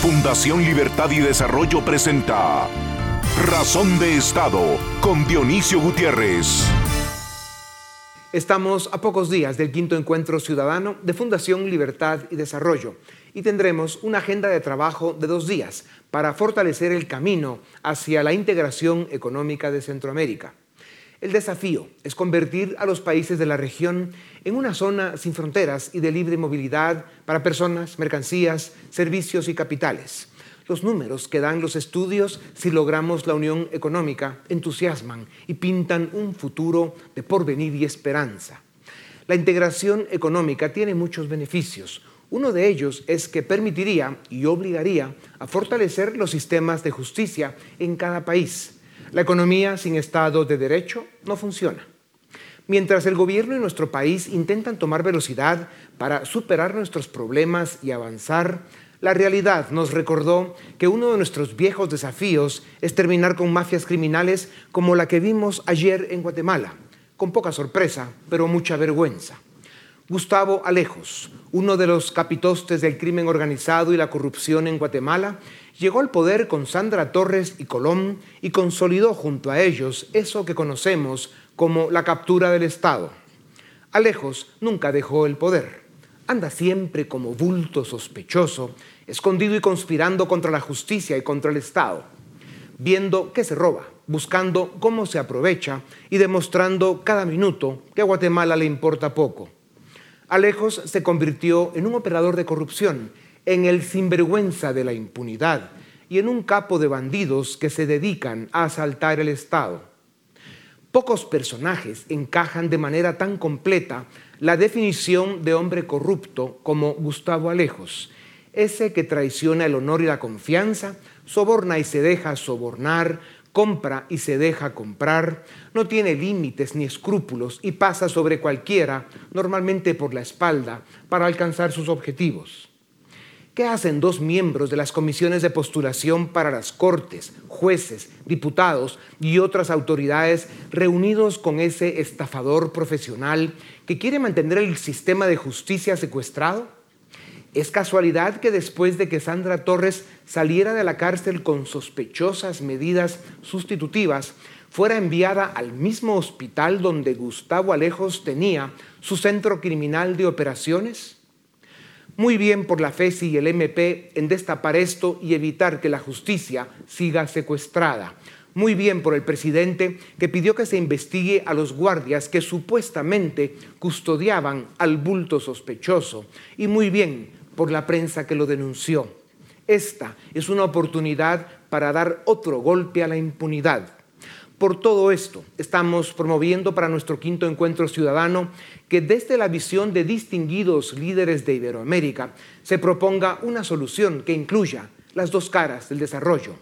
Fundación Libertad y Desarrollo presenta Razón de Estado con Dionisio Gutiérrez. Estamos a pocos días del quinto encuentro ciudadano de Fundación Libertad y Desarrollo y tendremos una agenda de trabajo de dos días para fortalecer el camino hacia la integración económica de Centroamérica. El desafío es convertir a los países de la región en una zona sin fronteras y de libre movilidad para personas, mercancías, servicios y capitales. Los números que dan los estudios si logramos la unión económica entusiasman y pintan un futuro de porvenir y esperanza. La integración económica tiene muchos beneficios. Uno de ellos es que permitiría y obligaría a fortalecer los sistemas de justicia en cada país la economía sin Estado de Derecho no funciona. Mientras el gobierno y nuestro país intentan tomar velocidad para superar nuestros problemas y avanzar, la realidad nos recordó que uno de nuestros viejos desafíos es terminar con mafias criminales como la que vimos ayer en Guatemala, con poca sorpresa, pero mucha vergüenza. Gustavo Alejos, uno de los capitostes del crimen organizado y la corrupción en Guatemala, llegó al poder con Sandra Torres y Colón y consolidó junto a ellos eso que conocemos como la captura del Estado. Alejos nunca dejó el poder. Anda siempre como bulto sospechoso, escondido y conspirando contra la justicia y contra el Estado, viendo qué se roba, buscando cómo se aprovecha y demostrando cada minuto que a Guatemala le importa poco. Alejos se convirtió en un operador de corrupción en el sinvergüenza de la impunidad y en un capo de bandidos que se dedican a asaltar el Estado. Pocos personajes encajan de manera tan completa la definición de hombre corrupto como Gustavo Alejos, ese que traiciona el honor y la confianza, soborna y se deja sobornar, compra y se deja comprar, no tiene límites ni escrúpulos y pasa sobre cualquiera, normalmente por la espalda, para alcanzar sus objetivos. ¿Qué hacen dos miembros de las comisiones de postulación para las cortes, jueces, diputados y otras autoridades reunidos con ese estafador profesional que quiere mantener el sistema de justicia secuestrado? ¿Es casualidad que después de que Sandra Torres saliera de la cárcel con sospechosas medidas sustitutivas, fuera enviada al mismo hospital donde Gustavo Alejos tenía su centro criminal de operaciones? Muy bien por la FESI y el MP en destapar esto y evitar que la justicia siga secuestrada. Muy bien por el presidente que pidió que se investigue a los guardias que supuestamente custodiaban al bulto sospechoso. Y muy bien por la prensa que lo denunció. Esta es una oportunidad para dar otro golpe a la impunidad. Por todo esto, estamos promoviendo para nuestro quinto encuentro ciudadano que desde la visión de distinguidos líderes de Iberoamérica se proponga una solución que incluya las dos caras del desarrollo,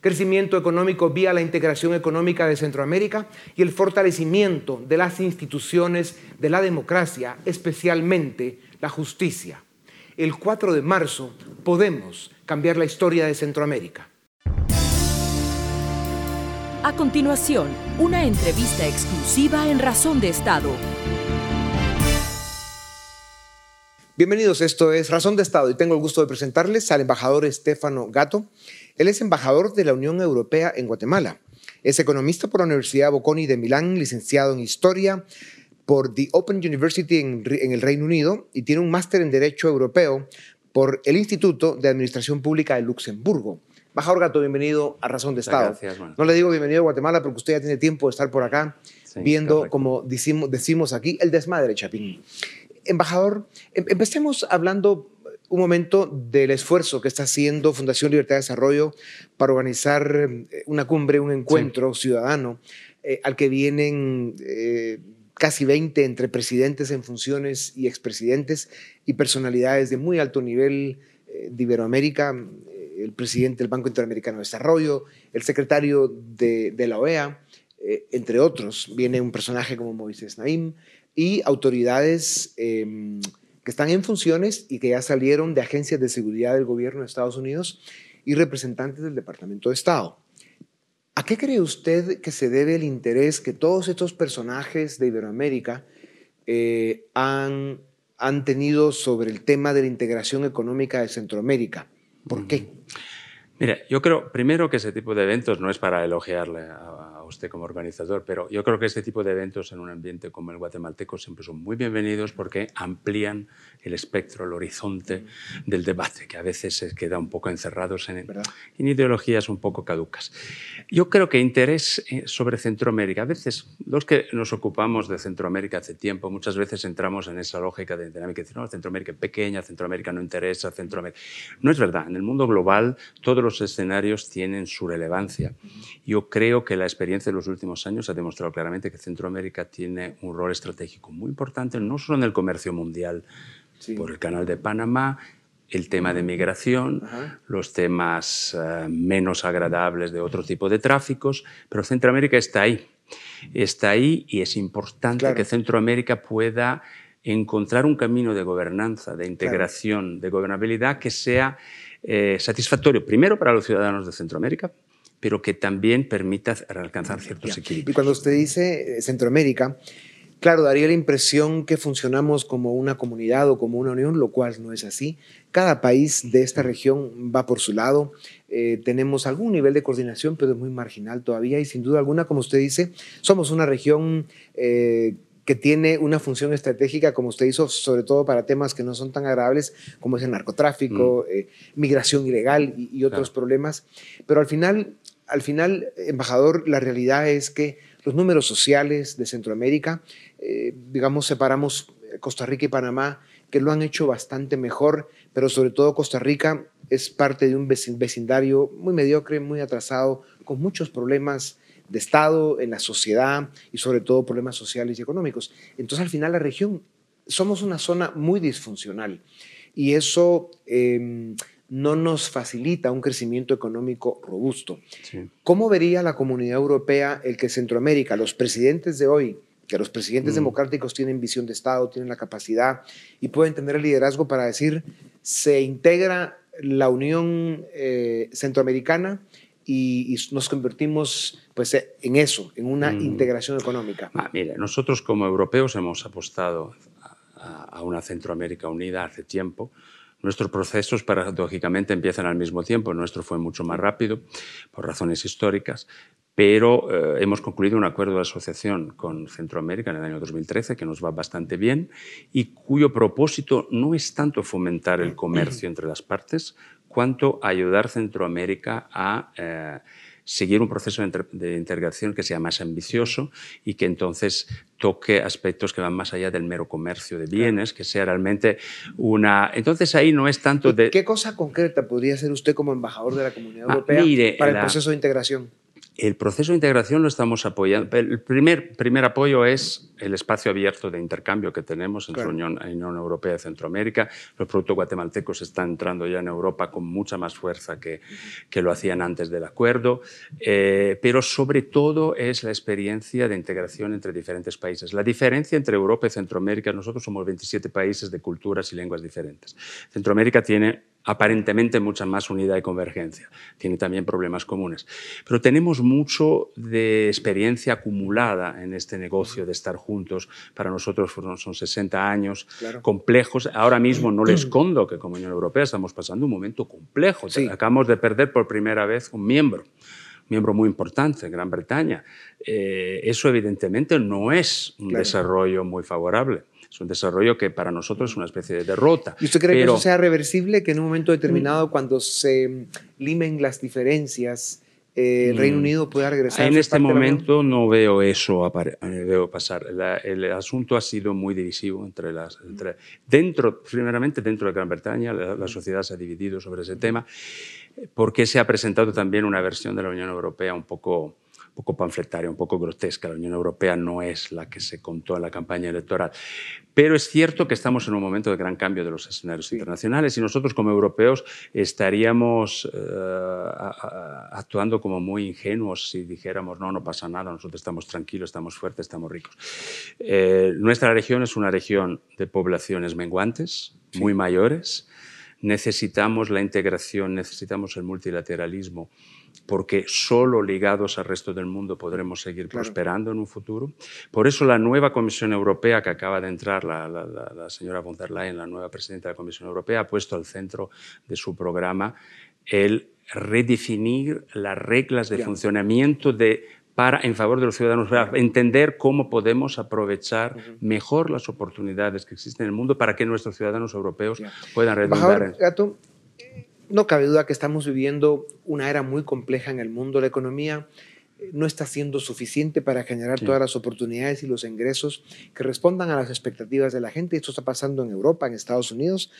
crecimiento económico vía la integración económica de Centroamérica y el fortalecimiento de las instituciones de la democracia, especialmente la justicia. El 4 de marzo podemos cambiar la historia de Centroamérica. A continuación, una entrevista exclusiva en Razón de Estado. Bienvenidos, esto es Razón de Estado y tengo el gusto de presentarles al embajador Estefano Gato. Él es embajador de la Unión Europea en Guatemala. Es economista por la Universidad Bocconi de Milán, licenciado en Historia por The Open University en, en el Reino Unido y tiene un máster en Derecho Europeo por el Instituto de Administración Pública de Luxemburgo. Embajador Gato, bienvenido a Razón de Estado. Gracias, no le digo bienvenido a Guatemala porque usted ya tiene tiempo de estar por acá viendo, como decimos, decimos aquí, el desmadre, Chapín. Embajador, em, empecemos hablando un momento del esfuerzo que está haciendo Fundación Libertad de Desarrollo para organizar eh, una cumbre, un encuentro ciudadano eh, al que vienen eh, casi 20 entre presidentes en funciones y expresidentes y personalidades de muy alto nivel de Iberoamérica, el presidente del Banco Interamericano de Desarrollo, el secretario de, la OEA, eh, entre otros. Viene un personaje como Moisés Naim y autoridades em, que están en funciones y que ya salieron de agencias de seguridad del gobierno de Estados Unidos y representantes del Departamento de Estado. ¿A qué cree usted que se debe el interés que todos estos personajes de Iberoamérica eh, han, han tenido sobre el tema de la integración económica de Centroamérica? ¿Por qué? Mira, yo creo primero que ese tipo de eventos no es para elogiarle a, usted como organizador, pero yo creo que este tipo de eventos en un ambiente como el guatemalteco siempre son muy bienvenidos porque amplían el espectro, el horizonte del debate, que a veces se queda un poco encerrados en, en ideologías un poco caducas. Yo creo que interés eh, sobre Centroamérica, a veces los que nos ocupamos de Centroamérica hace tiempo, muchas veces entramos en esa lógica de dinámica, no, Centroamérica es pequeña, Centroamérica no interesa, Centroamérica... No es verdad, en el mundo global todos los escenarios tienen su relevancia. Yo creo que la experiencia de los últimos años ha demostrado claramente que Centroamérica tiene un rol estratégico muy importante, no solo en el comercio mundial, por el canal de Panamá, el tema de migración, los temas eh, menos agradables de otro tipo de tráficos, pero Centroamérica está ahí. Está ahí y es importante que Centroamérica pueda encontrar un camino de gobernanza, de integración, de gobernabilidad que sea eh, satisfactorio, primero para los ciudadanos de Centroamérica, pero que también permita alcanzar ciertos equilibrios. Y cuando usted dice eh, Centroamérica, Claro, daría la impresión que funcionamos como una comunidad o como una unión, lo cual no es así. Cada país de esta región va por su lado. Eh, tenemos algún nivel de coordinación, pero es muy marginal todavía y sin duda alguna, como usted dice, somos una región eh, que tiene una función estratégica, como usted hizo, sobre todo para temas que no son tan agradables, como es el narcotráfico, mm. eh, migración ilegal y, otros problemas. Pero al final, al final, embajador, la realidad es que los números sociales de Centroamérica eh, digamos, separamos Costa Rica y Panamá, que lo han hecho bastante mejor, pero sobre todo Costa Rica es parte de un vecindario muy mediocre, muy atrasado, con muchos problemas de Estado, en la sociedad y sobre todo problemas sociales y económicos. Entonces al final la región somos una zona muy disfuncional y eso em, no nos facilita un crecimiento económico robusto. ¿Cómo vería la comunidad europea el que Centroamérica, los presidentes de hoy, que los presidentes mm. democráticos tienen visión de Estado, tienen la capacidad y pueden tener el liderazgo para decir, se integra la Unión eh, Centroamericana y, nos convertimos pues, en eso, en una mm. integración económica. Ah, mire, nosotros como europeos hemos apostado a una Centroamérica unida hace tiempo. Nuestros procesos, paradójicamente, empiezan al mismo tiempo. El nuestro fue mucho más rápido, por razones históricas, pero eh, hemos concluido un acuerdo de asociación con Centroamérica en el año 2013 que nos va bastante bien y cuyo propósito no es tanto fomentar el comercio entre las partes, cuanto ayudar a Centroamérica a eh, seguir un proceso de integración que sea más ambicioso y que entonces toque aspectos que van más allá del mero comercio de bienes, que sea realmente una... Entonces ahí no es tanto de... ¿Qué cosa concreta podría hacer usted como embajador de la Comunidad ah, Europea para el proceso de integración? El proceso de integración lo estamos apoyando. El primer, primer apoyo es el espacio abierto de intercambio que tenemos entre la Unión, Unión, Europea y Centroamérica. Los productos guatemaltecos están entrando ya en Europa con mucha más fuerza que, que lo hacían antes del acuerdo. Eh, pero sobre todo es la experiencia de integración entre diferentes países. La diferencia entre Europa y Centroamérica, nosotros somos 27 países de culturas y lenguas diferentes. Centroamérica tiene aparentemente mucha más unidad y convergencia. Tiene también problemas comunes. Pero tenemos mucho de experiencia acumulada en este negocio de estar juntos. Para nosotros son 60 años complejos. Ahora mismo no le escondo que como Unión Europea estamos pasando un momento complejo. Acabamos de perder por primera vez un miembro miembro muy importante, Gran Bretaña. Eh, eso evidentemente no es un desarrollo muy favorable. Es un desarrollo que para nosotros es una especie de derrota. ¿Y usted cree que eso sea reversible, que en un momento determinado, cuando se limen las diferencias, eh, el Reino mm. Unido pueda regresar. En este momento no veo eso eh, veo pasar. el asunto ha sido muy divisivo entre las. Entre, dentro, primeramente dentro de Gran Bretaña, la, sociedad se ha dividido sobre ese tema, porque se ha presentado también una versión de la Unión Europea un poco un poco panfletaria, un poco grotesca. La Unión Europea no es la que se contó en la campaña electoral. Pero es cierto que estamos en un momento de gran cambio de los escenarios internacionales y nosotros como europeos estaríamos eh, actuando como muy ingenuos si dijéramos no, no pasa nada, nosotros estamos tranquilos, estamos fuertes, estamos ricos. Eh, nuestra región es una región de poblaciones menguantes, muy mayores, necesitamos la integración, necesitamos el multilateralismo, porque solo ligados al resto del mundo podremos seguir prosperando en un futuro. Por eso la nueva Comisión Europea, que acaba de entrar la, señora von der Leyen, la nueva presidenta de la Comisión Europea, ha puesto al centro de su programa el redefinir las reglas de funcionamiento de para, en favor de los ciudadanos, para entender cómo podemos aprovechar mejor las oportunidades que existen en el mundo para que nuestros ciudadanos europeos puedan redundar. Gato, no cabe duda que estamos viviendo una era muy compleja en el mundo. La economía no está siendo suficiente para generar todas las oportunidades y los ingresos que respondan a las expectativas de la gente. Esto está pasando en Europa, en Estados Unidos.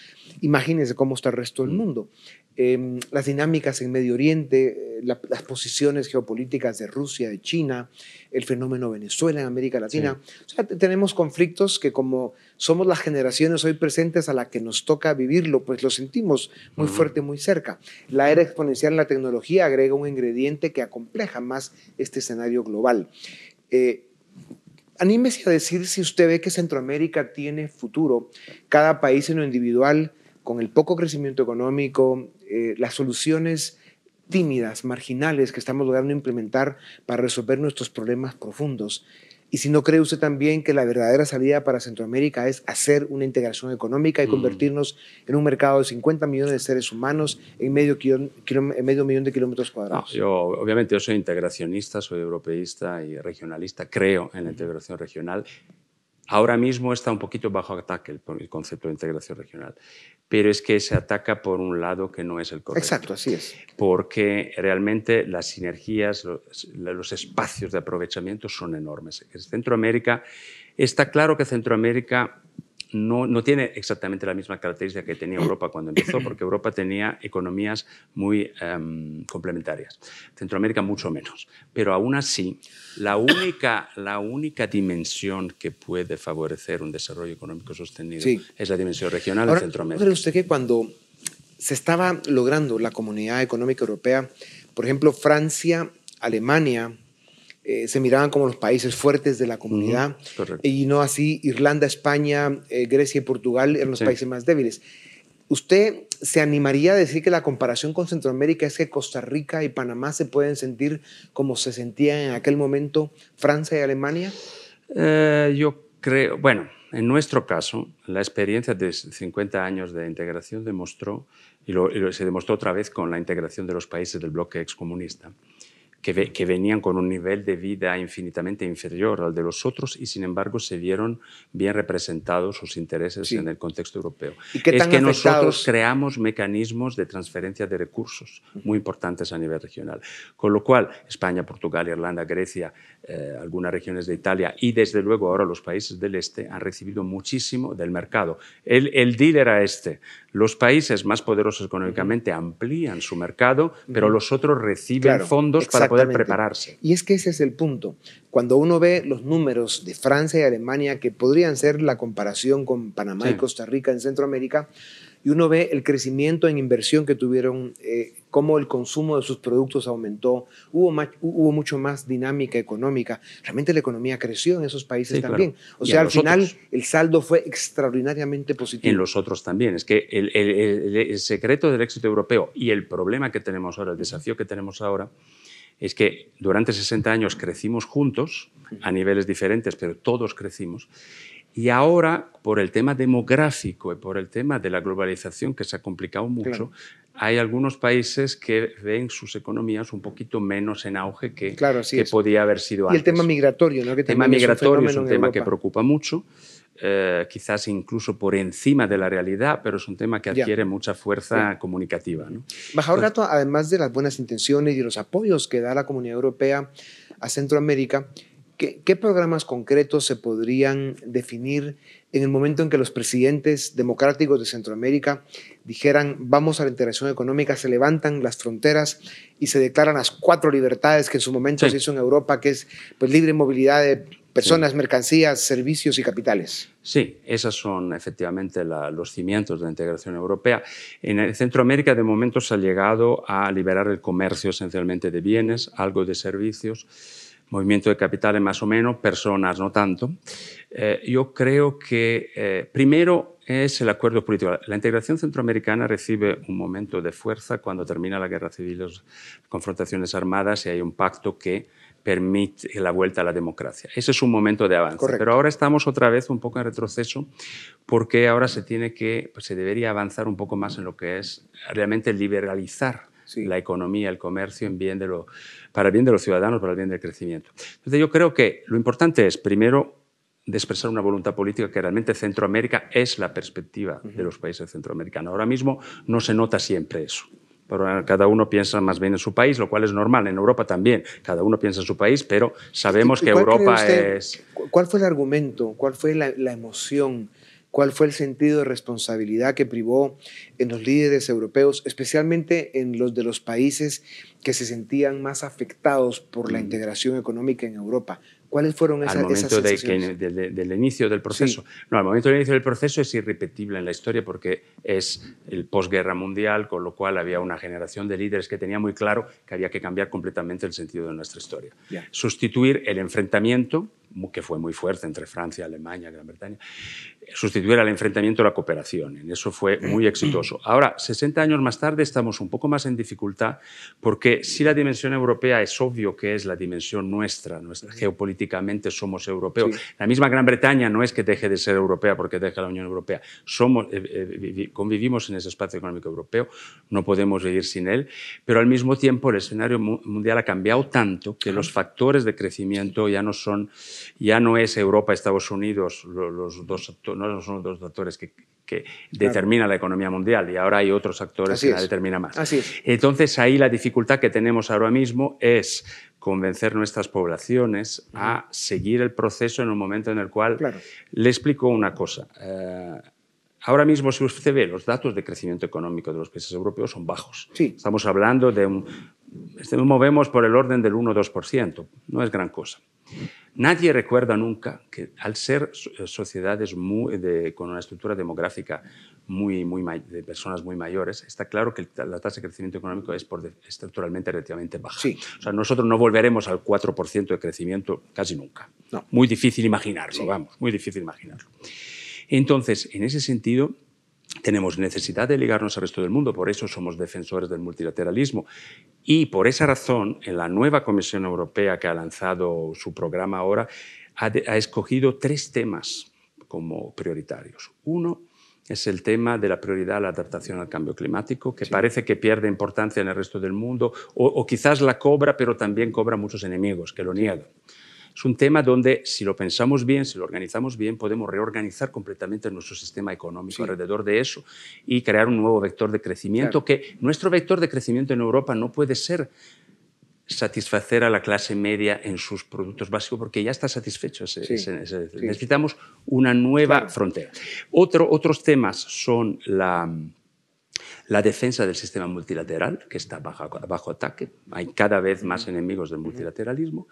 Imagínense cómo está el resto del mm. mundo. Em, las dinámicas en Medio Oriente, eh, las posiciones geopolíticas de Rusia, de China, el fenómeno Venezuela en América Latina. O sea, tenemos conflictos que como somos las generaciones hoy presentes a la que nos toca vivirlo, pues lo sentimos muy fuerte, muy cerca. La era exponencial en la tecnología agrega un ingrediente que acompleja más este escenario global. Eh, anímese a decir si usted ve que Centroamérica tiene futuro, cada país en lo individual, con el poco crecimiento económico, eh, las soluciones tímidas, marginales que estamos logrando implementar para resolver nuestros problemas profundos. Y si no cree usted también que la verdadera salida para Centroamérica es hacer una integración económica y mm. convertirnos en un mercado de 50 millones de seres humanos en medio, en medio millón de kilómetros cuadrados. yo, obviamente, yo soy integracionista, soy europeísta y regionalista, creo en la integración regional Ahora mismo está un poquito bajo ataque el, concepto de integración regional, pero es que se ataca por un lado que no es el correcto. Exacto, así es. Porque realmente las sinergias, los, espacios de aprovechamiento son enormes. En Centroamérica, está claro que Centroamérica no, tiene exactamente la misma característica que tenía Europa cuando empezó, porque Europa tenía economías muy em, complementarias, Centroamérica mucho menos. Pero aún así, la única, la única dimensión que puede favorecer un desarrollo económico sostenido es la dimensión regional de Centroamérica. ¿Cree usted que cuando se estaba logrando la Comunidad Económica Europea, por ejemplo, Francia, Alemania, eh, se miraban como los países fuertes de la comunidad y no así Irlanda, España, eh, Grecia y Portugal eran los países más débiles. ¿Usted se animaría a decir que la comparación con Centroamérica es que Costa Rica y Panamá se pueden sentir como se sentían en aquel momento Francia y Alemania? Eh, yo creo, bueno, en nuestro caso, la experiencia de 50 años de integración demostró, y, y se demostró otra vez con la integración de los países del bloque excomunista, que, venían con un nivel de vida infinitamente inferior al de los otros y sin embargo se vieron bien representados sus intereses en el contexto europeo. es que nosotros creamos mecanismos de transferencia de recursos muy importantes a nivel regional. Con lo cual, España, Portugal, Irlanda, Grecia, eh, algunas regiones de Italia y desde luego ahora los países del este han recibido muchísimo del mercado. El, el deal era este. Los países más poderosos económicamente amplían su mercado, pero los otros reciben fondos para poder prepararse. Y es que ese es el punto. Cuando uno ve los números de Francia y Alemania, que podrían ser la comparación con Panamá y Costa Rica en Centroamérica, y uno ve el crecimiento en inversión que tuvieron, eh, cómo el consumo de sus productos aumentó, hubo, hubo mucho más dinámica económica. Realmente la economía creció en esos países también. O sea, al final el saldo fue extraordinariamente positivo. En los otros también. Es que el, el secreto del éxito europeo y el problema que tenemos ahora, el desafío que tenemos ahora, es que durante 60 años crecimos juntos, a niveles diferentes, pero todos crecimos. Y ahora, por el tema demográfico y por el tema de la globalización que se ha complicado mucho, hay algunos países que ven sus economías un poquito menos en auge que, que podía haber sido antes. Y el tema migratorio, ¿no? el tema migratorio es un, tema que preocupa mucho. Eh, quizás incluso por encima de la realidad, pero es un tema que adquiere mucha fuerza comunicativa. ¿no? Bajador Gato, además de las buenas intenciones y los apoyos que da la Comunidad Europea a Centroamérica, ¿qué, programas concretos se podrían definir en el momento en que los presidentes democráticos de Centroamérica dijeran vamos a la integración económica, se levantan las fronteras y se declaran las cuatro libertades que en su momento se hizo en Europa, que es pues, libre movilidad de personas, mercancías, servicios y capitales. Sí, esos son efectivamente los cimientos de la integración europea. En Centroamérica de momento se ha llegado a liberar el comercio esencialmente de bienes, algo de servicios, movimiento de capitales más o menos, personas no tanto. Eh, yo creo que, eh, primero, es el acuerdo político. La integración centroamericana recibe un momento de fuerza cuando termina la guerra civil, las confrontaciones armadas y hay un pacto que permite la vuelta a la democracia. Ese es un momento de avance. Pero ahora estamos otra vez un poco en retroceso porque ahora se tiene que, pues, se debería avanzar un poco más en lo que es realmente liberalizar la economía, el comercio, en bien de lo, para el bien de los ciudadanos, para el bien del crecimiento. Entonces yo creo que lo importante es, primero, de expresar una voluntad política que realmente Centroamérica es la perspectiva de los países centroamericanos. Ahora mismo no se nota siempre eso. Pero cada uno piensa más bien en su país, lo cual es normal. En Europa también, cada uno piensa en su país, pero sabemos que Europa es... ¿Cuál fue el argumento? ¿Cuál fue la, la emoción? ¿Cuál fue el sentido de responsabilidad que privó en los líderes europeos, especialmente en los de los países que se sentían más afectados por la integración económica en Europa? ¿Cuáles fueron esas, al momento del inicio del proceso? No, al momento del inicio del proceso es irrepetible en la historia porque es el posguerra mundial, con lo cual había una generación de líderes que tenía muy claro que había que cambiar completamente el sentido de nuestra historia. Sustituir el enfrentamiento, que fue muy fuerte entre Francia, Alemania, Gran Bretaña, sustituir al enfrentamiento la cooperación. En eso fue muy exitoso. Ahora, 60 años más tarde, estamos un poco más en dificultad porque si la dimensión europea es obvio que es la dimensión nuestra, nuestra geopolíticamente somos europeos. La misma Gran Bretaña no es que deje de ser europea porque deje la Unión Europea. Somos, eh, eh, convivimos en ese espacio económico europeo, no podemos vivir sin él, pero al mismo tiempo el escenario mundial ha cambiado tanto que los factores de crecimiento ya no son, ya no es Europa, Estados Unidos, los, dos actores no son los dos actores que, que determinan la economía mundial y ahora hay otros actores que la determinan más. Entonces ahí la dificultad que tenemos ahora mismo es convencer nuestras poblaciones a seguir el proceso en un momento en el cual le explico una cosa. Eh, ahora mismo, si usted ve los datos de crecimiento económico de los países europeos son bajos. Estamos hablando de un... Este, movemos por el orden del 1-2%, no es gran cosa. Nadie recuerda nunca que al ser eh, sociedades con una estructura demográfica muy, muy de personas muy mayores, está claro que la tasa de crecimiento económico es por, estructuralmente relativamente baja. O sea, nosotros no volveremos al 4% de crecimiento casi nunca. Muy difícil imaginarlo, vamos, muy difícil imaginarlo. Entonces, en ese sentido, tenemos necesidad de ligarnos al resto del mundo, por eso somos defensores del multilateralismo. Y por esa razón, en la nueva Comisión Europea que ha lanzado su programa ahora, ha, escogido tres temas como prioritarios. Uno es el tema de la prioridad a la adaptación al cambio climático, que parece que pierde importancia en el resto del mundo, o, o, quizás la cobra, pero también cobra muchos enemigos que lo niegan. Es un tema donde, si lo pensamos bien, si lo organizamos bien, podemos reorganizar completamente nuestro sistema económico alrededor de eso y crear un nuevo vector de crecimiento, que nuestro vector de crecimiento en Europa no puede ser satisfacer a la clase media en sus productos básicos porque ya está satisfecho. necesitamos una nueva frontera. Otro, otros temas son la, la defensa del sistema multilateral, que está bajo, bajo ataque. Hay cada vez más enemigos del multilateralismo.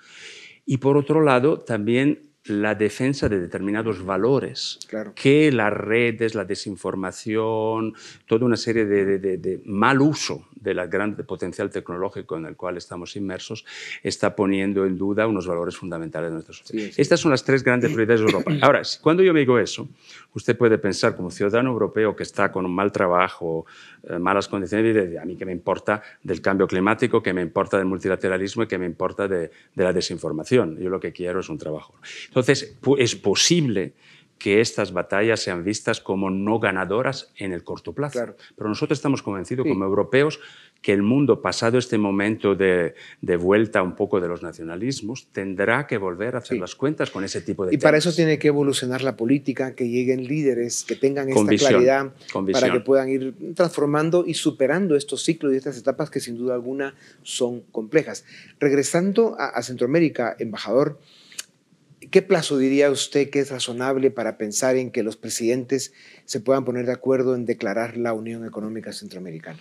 Y por otro lado, también la defensa de determinados valores que las redes, la desinformación, toda una serie de, mal uso del gran potencial tecnológico en el cual estamos inmersos está poniendo en duda unos valores fundamentales de nuestra sociedad. Estas son las tres grandes prioridades de Europa. Ahora, cuando yo me digo eso, usted puede pensar como ciudadano europeo que está con un mal trabajo, eh, malas condiciones, y a mí que me importa del cambio climático, que me importa del multilateralismo y que me importa de, de la desinformación. Yo lo que quiero es un trabajo. Entonces, es posible que estas batallas sean vistas como no ganadoras en el corto plazo. Pero nosotros estamos convencidos como europeos que el mundo, pasado este momento de, vuelta un poco de los nacionalismos, tendrá que volver a hacer las cuentas con ese tipo de Y para eso tiene que evolucionar la política, que lleguen líderes que tengan esta claridad para que puedan ir transformando y superando estos ciclos y estas etapas que sin duda alguna son complejas. Regresando a Centroamérica, embajador, ¿Qué plazo diría usted que es razonable para pensar en que los presidentes se puedan poner de acuerdo en declarar la Unión Económica Centroamericana?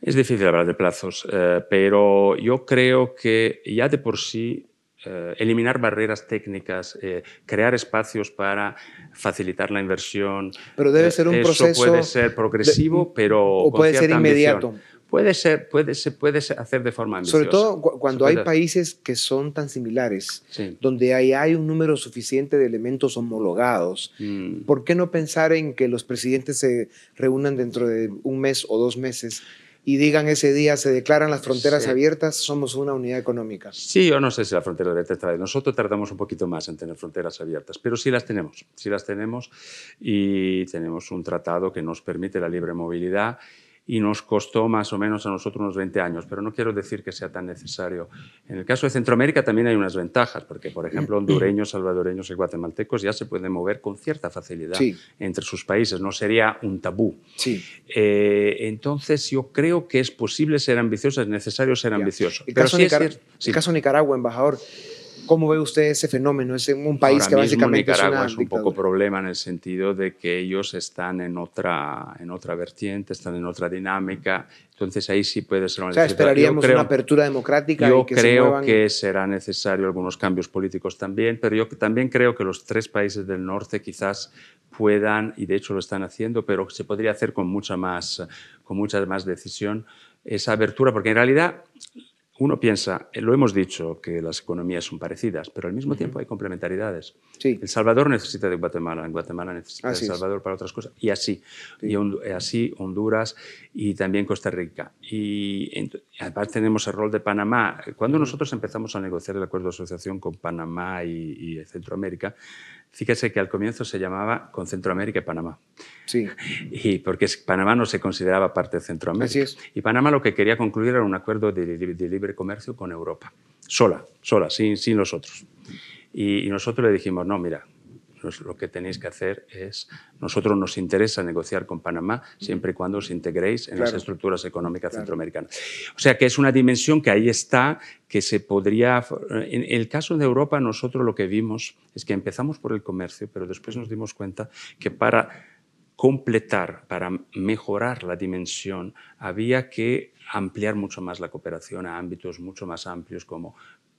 Es difícil hablar de plazos, eh, pero yo creo que ya de por sí eh, eliminar barreras técnicas, eh, crear espacios para facilitar la inversión. Pero debe ser un eso proceso. puede ser progresivo, pero. O puede ser inmediato. Puede ser, puede, se puede hacer de forma ambiciosa. Sobre todo cuando hay países que son tan similares, donde hay, hay un número suficiente de elementos homologados, mm. ¿por qué no pensar en que los presidentes se reúnan dentro de un mes o dos meses y digan ese día se declaran las fronteras abiertas, somos una unidad económica. Sí, yo no sé si la frontera abierta está Nosotros tardamos un poquito más en tener fronteras abiertas, pero sí las tenemos, sí las tenemos y tenemos un tratado que nos permite la libre movilidad y nos costó más o menos a nosotros unos 20 años, pero no quiero decir que sea tan necesario. En el caso de Centroamérica también hay unas ventajas, porque por ejemplo hondureños, salvadoreños y guatemaltecos ya se pueden mover con cierta facilidad entre sus países, no sería un tabú. Sí. Eh, entonces yo creo que es posible ser ambicioso, es necesario ser ambicioso. El, caso, el caso Nicaragua, embajador, ¿Cómo ve usted ese fenómeno? Es un país que básicamente Nicaragua es, un poco problema en el sentido de que ellos están en otra, en otra vertiente, están en otra dinámica. Entonces ahí sí puede ser una o sea, esperaríamos una apertura democrática. Yo que creo que será necesario algunos cambios políticos también, pero yo también creo que los tres países del norte quizás puedan, y de hecho lo están haciendo, pero se podría hacer con mucha más, con mucha más decisión esa apertura, porque en realidad uno piensa, eh, lo hemos dicho, que las economías son parecidas, pero al mismo tiempo hay complementariedades. Sí. El Salvador necesita de Guatemala, en Guatemala necesita de El Salvador para otras cosas, y así. Y eh, así Honduras y también Costa Rica. Y, además tenemos el rol de Panamá. Cuando nosotros empezamos a negociar el acuerdo de asociación con Panamá y, y Centroamérica, Fíjese que al comienzo se llamaba con Centroamérica y Panamá. Sí. Y porque Panamá no se consideraba parte de Centroamérica. Así es. Y Panamá lo que quería concluir era un acuerdo de, libre comercio con Europa. Sola, sola, sin, sin los otros. y nosotros le dijimos, no, mira, lo que tenéis que hacer es, nosotros nos interesa negociar con Panamá siempre y cuando os integréis en las estructuras económicas centroamericanas. O sea que es una dimensión que ahí está, que se podría... En el caso de Europa, nosotros lo que vimos es que empezamos por el comercio, pero después nos dimos cuenta que para completar, para mejorar la dimensión, había que ampliar mucho más la cooperación a ámbitos mucho más amplios como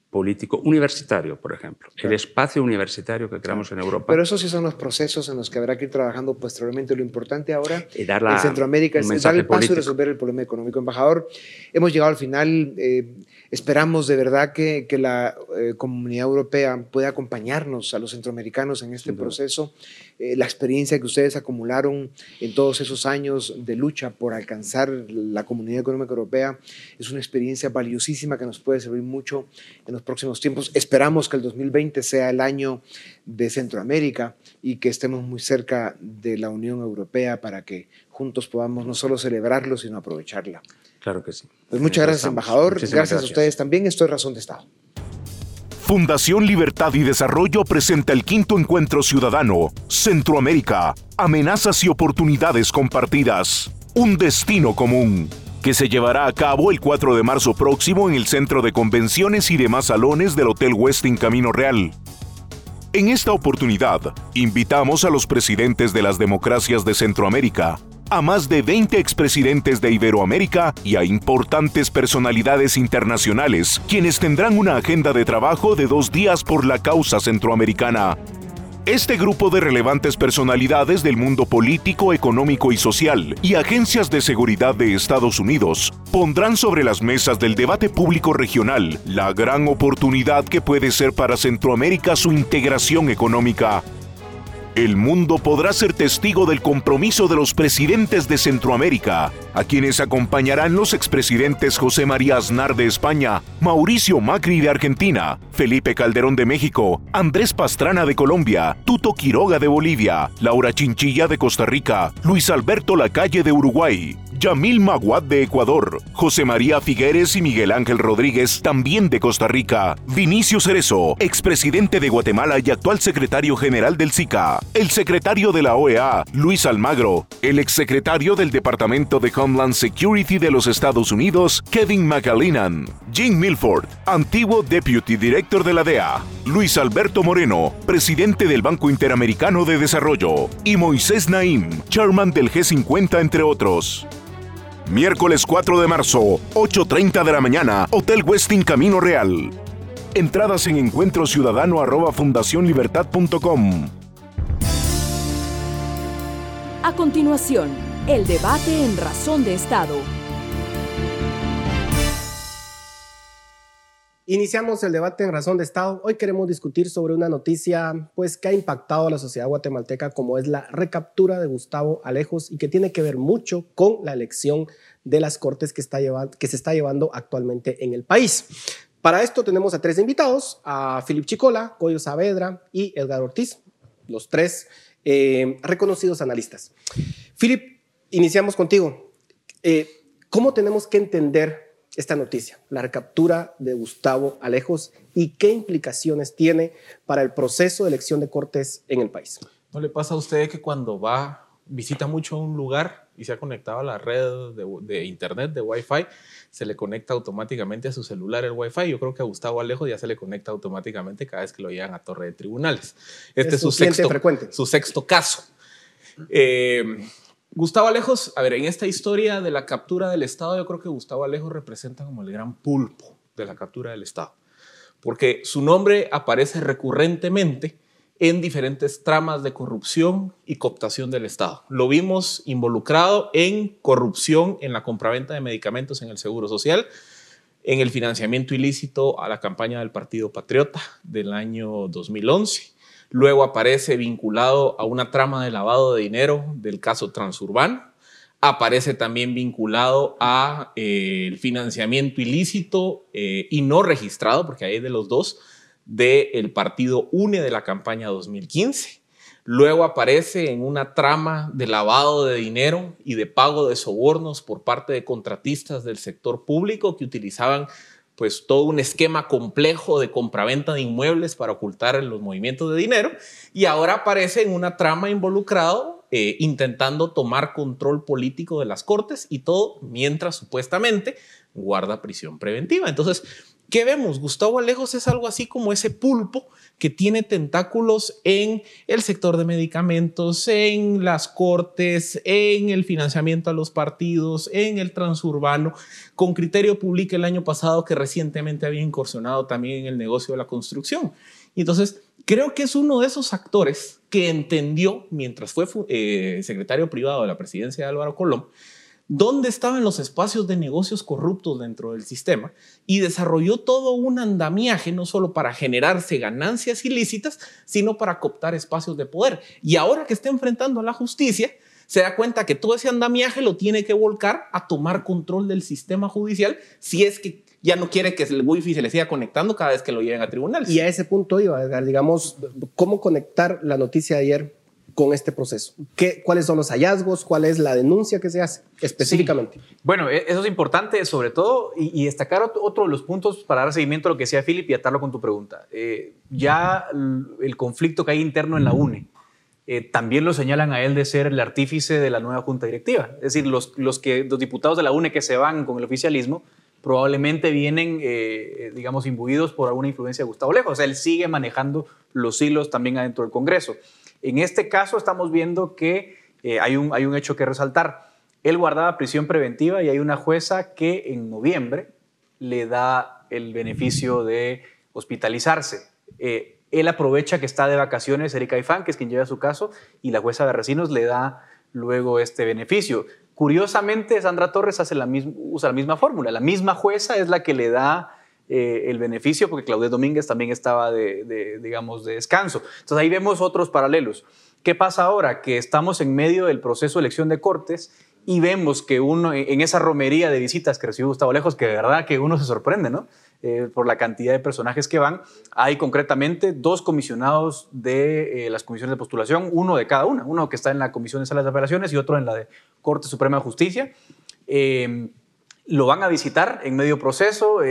político universitario, por ejemplo. El espacio universitario que creamos en Europa. Pero esos sí son los procesos en los que habrá que ir trabajando posteriormente. Lo importante ahora en Centroamérica es dar el paso y resolver el problema económico. Embajador, hemos llegado al final. Eh, esperamos de verdad que, que la eh, comunidad europea pueda acompañarnos a los centroamericanos en este proceso. Eh, la experiencia que ustedes acumularon en todos esos años de lucha por alcanzar la Comunidad Económica Europea es una experiencia valiosísima que nos puede servir mucho en los próximos tiempos. Esperamos que el 2020 sea el año de Centroamérica y que estemos muy cerca de la Unión Europea para que juntos podamos no solo celebrarlo, sino aprovecharla. Claro que sí. Pues muchas gracias, embajador. Gracias, a ustedes también. Esto es Razón de Estado. Fundación Libertad y Desarrollo presenta el quinto encuentro ciudadano, Centroamérica, amenazas y oportunidades compartidas, un destino común, que se llevará a cabo el 4 de marzo próximo en el Centro de Convenciones y demás salones del Hotel Westin Camino Real. En esta oportunidad, invitamos a los presidentes de las democracias de Centroamérica, a más de 20 expresidentes de Iberoamérica y a importantes personalidades internacionales, quienes tendrán una agenda de trabajo de dos días por la causa centroamericana. Este grupo de relevantes personalidades del mundo político, económico y social y agencias de seguridad de Estados Unidos pondrán sobre las mesas del debate público regional la gran oportunidad que puede ser para Centroamérica su integración económica el mundo podrá ser testigo del compromiso de los presidentes de Centroamérica, a quienes acompañarán los expresidentes José María Aznar de España, Mauricio Macri de Argentina, Felipe Calderón de México, Andrés Pastrana de Colombia, Tuto Quiroga de Bolivia, Laura Chinchilla de Costa Rica, Luis Alberto Lacalle de Uruguay, Yamil Maguad de Ecuador, José María Figueres y Miguel Ángel Rodríguez, también de Costa Rica, Vinicio Cerezo, expresidente de Guatemala y actual secretario general del SICA, el secretario de la OEA, Luis Almagro, el exsecretario del Departamento de Homeland Security de los Estados Unidos, Kevin McAleenan, Jim Milford, antiguo Deputy Director de la DEA, Luis Alberto Moreno, presidente del Banco Interamericano de Desarrollo, y Moisés Naim, chairman del G50, entre otros. Miércoles 4 de marzo, 8.30 de la mañana, Hotel Westin Camino Real. Entradas en encuentrociudadano arroba fundacionlibertad.com. A continuación, el debate en Razón de Estado. Iniciamos el debate en Razón de Estado. Hoy queremos discutir sobre una noticia pues, que ha impactado a la sociedad guatemalteca, como es la recaptura de Gustavo Alejos y que tiene que ver mucho con la elección de las Cortes que, está que se está llevando actualmente en el país. Para esto tenemos a tres invitados, a Filip Chicola, Coyo Saavedra y Edgar Ortiz, los tres eh, reconocidos analistas. Filip, iniciamos contigo. Eh, ¿Cómo tenemos que entender esta noticia, la recaptura de Gustavo Alejos y qué implicaciones tiene para el proceso de elección de cortes en el país. ¿No le pasa a usted que cuando va, visita mucho un lugar y se ha conectado a la red de, internet, de Wi-Fi, se le conecta automáticamente a su celular el Wi-Fi? Yo creo que a Gustavo Alejos ya se le conecta automáticamente cada vez que lo llevan a Torre de Tribunales. Este es, su, sexto, frecuente. su sexto caso. Eh, Gustavo Alejos, a ver, en esta historia de la captura del Estado, yo creo que Gustavo Alejos representa como el gran pulpo de la captura del Estado, porque su nombre aparece recurrentemente en diferentes tramas de corrupción y cooptación del Estado. Lo vimos involucrado en corrupción en la compraventa de medicamentos en el Seguro Social, en el financiamiento ilícito a la campaña del Partido Patriota del año 2011 Luego aparece vinculado a una trama de lavado de dinero del caso Transurbano. Aparece también vinculado a eh, el financiamiento ilícito eh, y no registrado, porque hay de los dos, del partido UNE de la campaña 2015. Luego aparece en una trama de lavado de dinero y de pago de sobornos por parte de contratistas del sector público que utilizaban pues todo un esquema complejo de compraventa de inmuebles para ocultar los movimientos de dinero y ahora aparece en una trama involucrado eh, intentando tomar control político de las cortes y todo mientras supuestamente guarda prisión preventiva. Entonces, ¿qué vemos? Gustavo Alejos es algo así como ese pulpo que tiene tentáculos en el sector de medicamentos, en las cortes, en el financiamiento a los partidos, en el transurbano. Con criterio publica el año pasado que recientemente había incursionado también en el negocio de la construcción. Y entonces, creo que es uno de esos actores que entendió, mientras fue eh, secretario privado de la presidencia de Álvaro Colón, dónde estaban los espacios de negocios corruptos dentro del sistema y desarrolló todo un andamiaje no solo para generarse ganancias ilícitas, sino para cooptar espacios de poder. Y ahora que está enfrentando a la justicia, se da cuenta que todo ese andamiaje lo tiene que volcar a tomar control del sistema judicial si es que ya no quiere que el wifi se le siga conectando cada vez que lo lleven a tribunales. Y a ese punto iba, digamos, cómo conectar la noticia de ayer con este proceso? ¿Qué, ¿Cuáles son los hallazgos? ¿Cuál es la denuncia que se hace específicamente? Bueno, e, eso es importante sobre todo y, destacar otro, de los puntos para dar seguimiento a lo que decía Philip y atarlo con tu pregunta. Eh, ya el conflicto que hay interno en la UNE. Eh, también lo señalan a él de ser el artífice de la nueva junta directiva. Es decir, los, los, que, los diputados de la UNE que se van con el oficialismo probablemente vienen, eh, digamos, imbuidos por alguna influencia de Gustavo Lejos. Él sigue manejando los hilos también adentro del Congreso. En este caso estamos viendo que eh, hay, un, hay un hecho que resaltar. Él guardaba prisión preventiva y hay una jueza que en noviembre le da el beneficio de hospitalizarse. Eh, él aprovecha que está de vacaciones Erika Ifán, que es quien lleva su caso, y la jueza de Recinos le da luego este beneficio. Curiosamente, Sandra Torres hace la usa la misma fórmula. La misma jueza es la que le da eh, el beneficio, porque Claudia Domínguez también estaba de, digamos, de descanso. Entonces ahí vemos otros paralelos. ¿Qué pasa ahora? Que estamos en medio del proceso de elección de cortes y vemos que uno, en esa romería de visitas que recibió Gustavo Lejos, que de verdad que uno se sorprende, ¿no? Eh, por la cantidad de personajes que van. Hay concretamente dos comisionados de eh, las comisiones de postulación, uno de cada una, uno que está en la Comisión de Salas de Apelaciones y otro en la de Corte Suprema de Justicia. lo van a visitar en medio proceso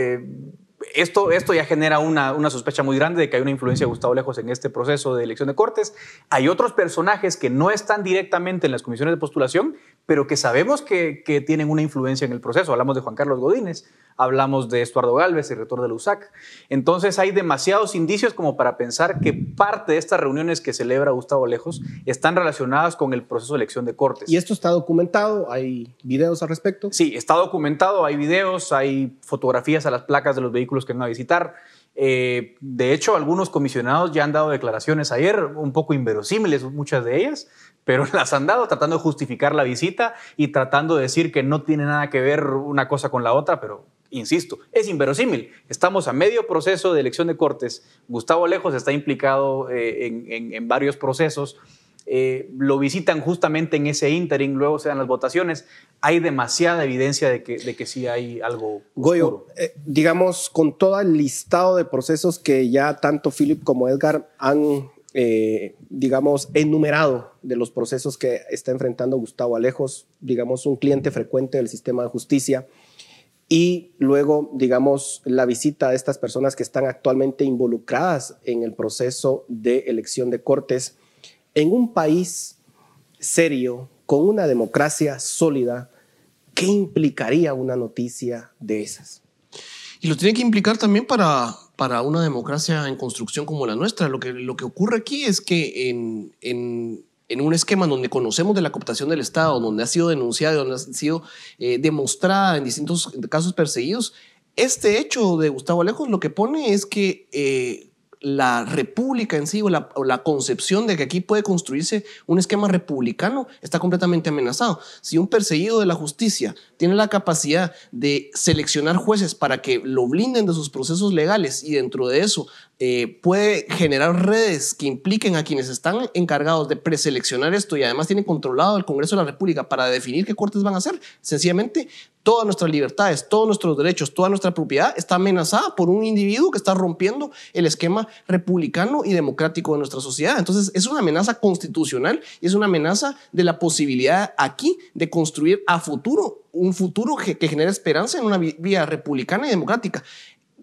esto, esto ya genera una, una, sospecha muy grande de que hay una influencia de Gustavo Lejos en este proceso de elección de cortes. Hay otros personajes que no están directamente en las comisiones de postulación, pero que sabemos que, que tienen una influencia en el proceso. Hablamos de Juan Carlos Godínez, hablamos de Estuardo Galvez, el rector de la USAC. Entonces hay demasiados indicios como para pensar que parte de estas reuniones que celebra Gustavo Lejos están relacionadas con el proceso de elección de cortes. ¿Y esto está documentado? ¿Hay videos al respecto? Sí, está documentado, hay videos, hay fotografías a las placas de los vehículos que van a visitar. Eh, de hecho, algunos comisionados ya han dado declaraciones ayer, un poco inverosímiles, muchas de ellas, pero las han dado tratando de justificar la visita y tratando de decir que no tiene nada que ver una cosa con la otra, pero insisto, es inverosímil. Estamos a medio proceso de elección de cortes. Gustavo Lejos está implicado eh, en, varios procesos. Eh, lo visitan justamente en ese interim, luego se dan las votaciones. Hay demasiada evidencia de que, de que sí hay algo. Goyo, eh, digamos, con todo el listado de procesos que ya tanto Philip como Edgar han, digamos, enumerado de los procesos que está enfrentando Gustavo Alejos, digamos, un cliente frecuente del sistema de justicia y luego, digamos, la visita de estas personas que están actualmente involucradas en el proceso de elección de cortes en un país serio, con una democracia sólida, ¿qué implicaría una noticia de esas? Y lo tiene que implicar también para, para una democracia en construcción como la nuestra. Lo que, lo que ocurre aquí es que en, en en un esquema donde conocemos de la cooptación del Estado, donde ha sido denunciada, donde ha sido eh, demostrada en distintos casos perseguidos, este hecho de Gustavo Alejos lo que pone es que eh, la república en sí o la, concepción de que aquí puede construirse un esquema republicano está completamente amenazado. Si un perseguido de la justicia tiene la capacidad de seleccionar jueces para que lo blinden de sus procesos legales y dentro de eso eh, puede generar redes que impliquen a quienes están encargados de preseleccionar esto y además tienen controlado el Congreso de la República para definir qué cortes van a hacer, sencillamente todas nuestras libertades, todos nuestros derechos, toda nuestra propiedad está amenazada por un individuo que está rompiendo el esquema republicano y democrático de nuestra sociedad. Entonces, es una amenaza constitucional y es una amenaza de la posibilidad aquí de construir a futuro un futuro que, que genere esperanza en una vía republicana y democrática.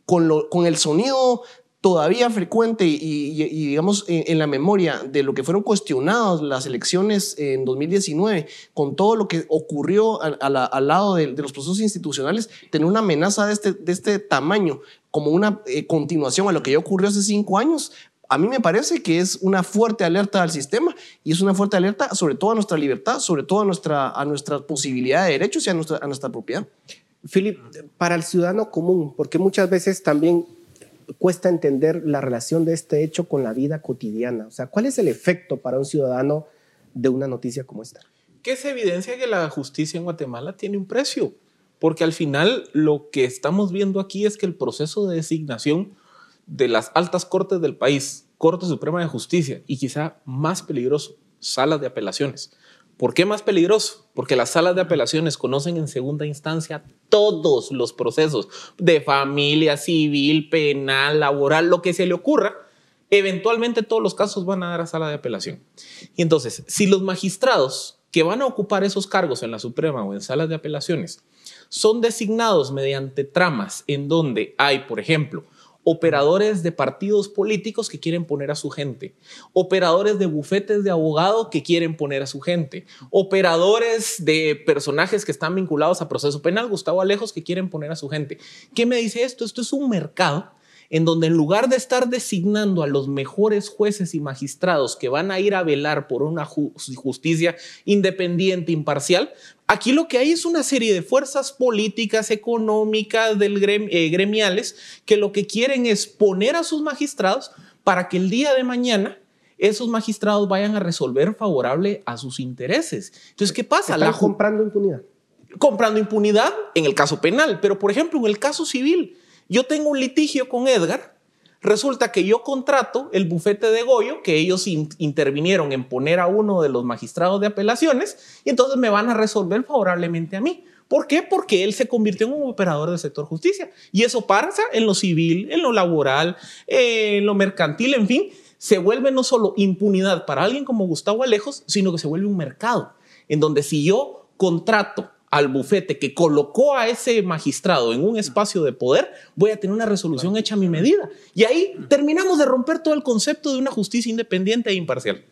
Con, lo, con el sonido todavía frecuente y, digamos en, la memoria de lo que fueron cuestionadas las elecciones en 2019, con todo lo que ocurrió al, lado de, los procesos institucionales, tener una amenaza de este, de este tamaño como una eh, continuación a lo que ya ocurrió hace cinco años, a mí me parece que es una fuerte alerta al sistema y es una fuerte alerta sobre todo a nuestra libertad, sobre todo a nuestra, a nuestra posibilidad de derechos y a nuestra, a nuestra propiedad. Philip, para el ciudadano común, porque muchas veces también cuesta entender la relación de este hecho con la vida cotidiana. O sea, ¿cuál es el efecto para un ciudadano de una noticia como esta? Que se evidencia que la justicia en Guatemala tiene un precio, porque al final lo que estamos viendo aquí es que el proceso de designación de las altas cortes del país, Corte Suprema de Justicia y quizá más peligroso, salas de apelaciones, ¿Por qué más peligroso? Porque las salas de apelaciones conocen en segunda instancia todos los procesos de familia, civil, penal, laboral, lo que se le ocurra. Eventualmente todos los casos van a dar a sala de apelación. Y entonces, si los magistrados que van a ocupar esos cargos en la Suprema o en salas de apelaciones son designados mediante tramas en donde hay, por ejemplo, operadores de partidos políticos que quieren poner a su gente, operadores de bufetes de abogados que quieren poner a su gente, operadores de personajes que están vinculados a proceso penal, Gustavo Alejos, que quieren poner a su gente. ¿Qué me dice esto? Esto es un mercado en donde en lugar de estar designando a los mejores jueces y magistrados que van a ir a velar por una justicia independiente, imparcial, aquí lo que hay es una serie de fuerzas políticas, económicas, del eh, gremiales, que lo que quieren es poner a sus magistrados para que el día de mañana esos magistrados vayan a resolver favorable a sus intereses. Entonces, ¿qué pasa? Están la comprando impunidad. Comprando impunidad en el caso penal, pero por ejemplo, en el caso civil, yo tengo un litigio con Edgar. Resulta que yo contrato el bufete de Goyo, que ellos intervinieron en poner a uno de los magistrados de apelaciones, y entonces me van a resolver favorablemente a mí. ¿Por qué? Porque él se convirtió en un operador del sector justicia. Y eso pasa en lo civil, en lo laboral, en lo mercantil, en fin. Se vuelve no solo impunidad para alguien como Gustavo Alejos, sino que se vuelve un mercado, en donde si yo contrato al bufete que colocó a ese magistrado en un espacio de poder, voy a tener una resolución hecha a mi medida. Y ahí terminamos de romper todo el concepto de una justicia independiente e imparcial.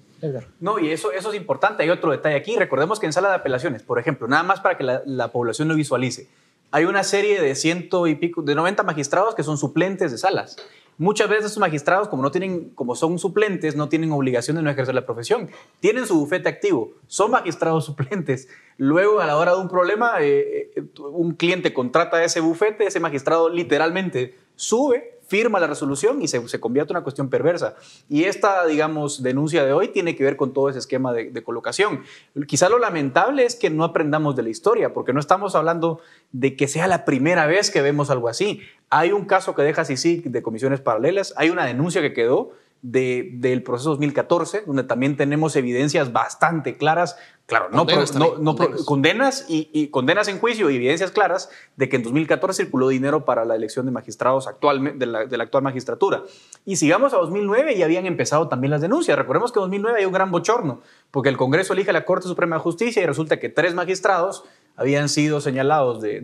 No, y eso, eso es importante. Hay otro detalle aquí. Recordemos que en sala de apelaciones, por ejemplo, nada más para que la, la población lo visualice, hay una serie de ciento y pico, de 90 magistrados que son suplentes de salas. Muchas veces esos magistrados, como, no tienen, como son suplentes, no tienen obligación de no ejercer la profesión. Tienen su bufete activo, son magistrados suplentes. Luego, a la hora de un problema, eh, eh, un cliente contrata ese bufete, ese magistrado literalmente sube, firma la resolución y se, convierte en una cuestión perversa. Y esta, digamos, denuncia de hoy tiene que ver con todo ese esquema de, colocación. Quizá lo lamentable es que no aprendamos de la historia, porque no estamos hablando de que sea la primera vez que vemos algo así. Hay un caso que deja CICIG de comisiones paralelas, hay una denuncia que quedó de, del proceso 2014, donde también tenemos evidencias bastante claras, claro, no, Condenas pro- no- también, no pro- condenas. condenas y, y condenas en juicio y evidencias claras de que en 2014 circuló dinero para la elección de magistrados actual, de, la, de la actual magistratura. Y sigamos a 2009 y habían empezado también las denuncias. Recordemos que en 2009 hay un gran bochorno, porque el Congreso elige a la Corte Suprema de Justicia y resulta que tres magistrados habían sido señalados de,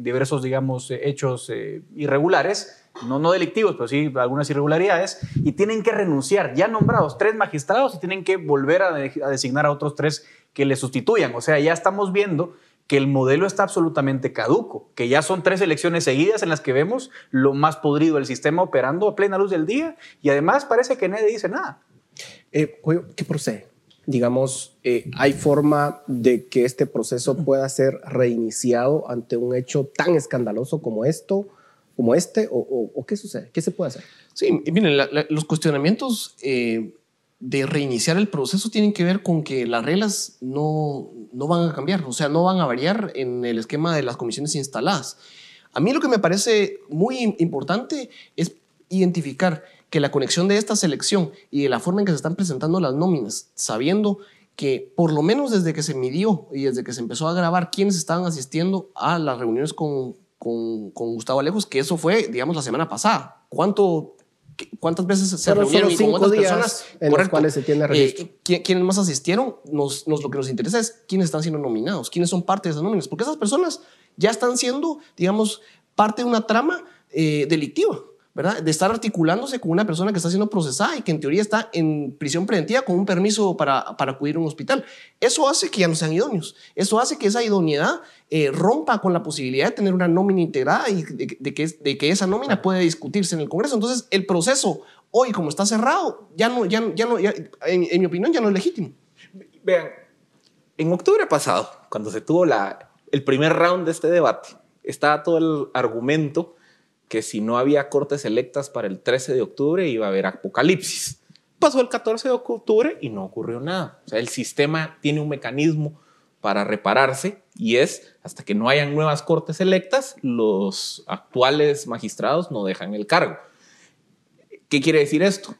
diversos, digamos, eh, hechos eh, irregulares, no, no delictivos, pero sí algunas irregularidades, y tienen que renunciar, ya nombrados tres magistrados, y tienen que volver a, de- a designar a otros tres que le sustituyan. O sea, ya estamos viendo que el modelo está absolutamente caduco, que ya son tres elecciones seguidas en las que vemos lo más podrido del sistema operando a plena luz del día, y además parece que nadie dice nada. Eh, ¿Qué procede? Digamos, eh, ¿hay forma de que este proceso pueda ser reiniciado ante un hecho tan escandaloso como esto, como este, o, o- o qué sucede? ¿Qué se puede hacer? Sí, miren, la- la- los cuestionamientos eh, de reiniciar el proceso tienen que ver con que las reglas no, no van a cambiar, o sea, no van a variar en el esquema de las comisiones instaladas. A mí lo que me parece muy im- importante es identificar que la conexión de esta selección y de la forma en que se están presentando las nóminas, sabiendo que por lo menos desde que se midió y desde que se empezó a grabar quiénes estaban asistiendo a las reuniones con, con, con Gustavo Alejos, que eso fue, digamos, la semana pasada. ¿Cuánto, ¿Cuántas veces se Fueron reunieron y con cinco cuántas días personas? en los cuales se tiene registro. Eh, ¿qui- ¿Quiénes más asistieron? Nos, nos- lo que nos interesa es quiénes están siendo nominados, quiénes son parte de esas nóminas, porque esas personas ya están siendo, digamos, parte de una trama eh, delictiva. ¿Verdad? De estar articulándose con una persona que está siendo procesada y que en teoría está en prisión preventiva con un permiso para, para acudir a un hospital. Eso hace que ya no sean idóneos. Eso hace que esa idoneidad eh, rompa con la posibilidad de tener una nómina integrada y de, de que, de que esa nómina puede discutirse en el Congreso. Entonces, el proceso hoy, como está cerrado, ya no, ya, ya no, ya- en, en mi opinión, ya no es legítimo. Vean, en octubre pasado, cuando se tuvo la, el primer round de este debate, estaba todo el argumento que si no había cortes electas para el 13 de octubre iba a haber apocalipsis. Pasó el 14 de octubre y no ocurrió nada. O sea, el sistema tiene un mecanismo para repararse y es hasta que no hayan nuevas cortes electas, los actuales magistrados no dejan el cargo. ¿Qué quiere decir esto?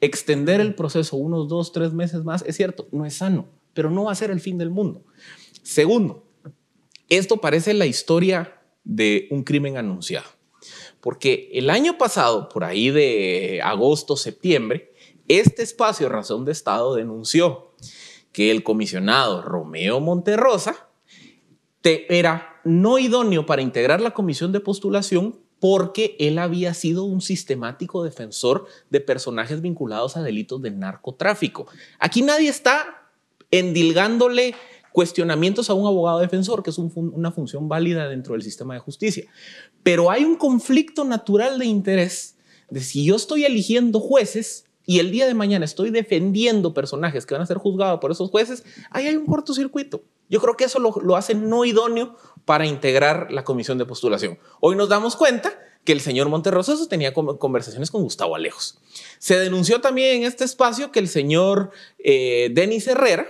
Extender el proceso unos dos, tres meses más, es cierto, no es sano, pero no va a ser el fin del mundo. Segundo, esto parece la historia de un crimen anunciado, porque el año pasado, por ahí de agosto, septiembre, este espacio Razón de Estado denunció que el comisionado Romeo Monterrosa te- era no idóneo para integrar la comisión de postulación porque él había sido un sistemático defensor de personajes vinculados a delitos de narcotráfico. Aquí nadie está endilgándole cuestionamientos a un abogado defensor, que es una función válida dentro del sistema de justicia. Pero hay un conflicto natural de interés de si yo estoy eligiendo jueces y el día de mañana estoy defendiendo personajes que van a ser juzgados por esos jueces, ahí hay un cortocircuito. Yo creo que eso lo, hace no idóneo para integrar la comisión de postulación. Hoy nos damos cuenta que el señor Monterroso tenía conversaciones con Gustavo Alejos. Se denunció también en este espacio que el señor eh, Denis Herrera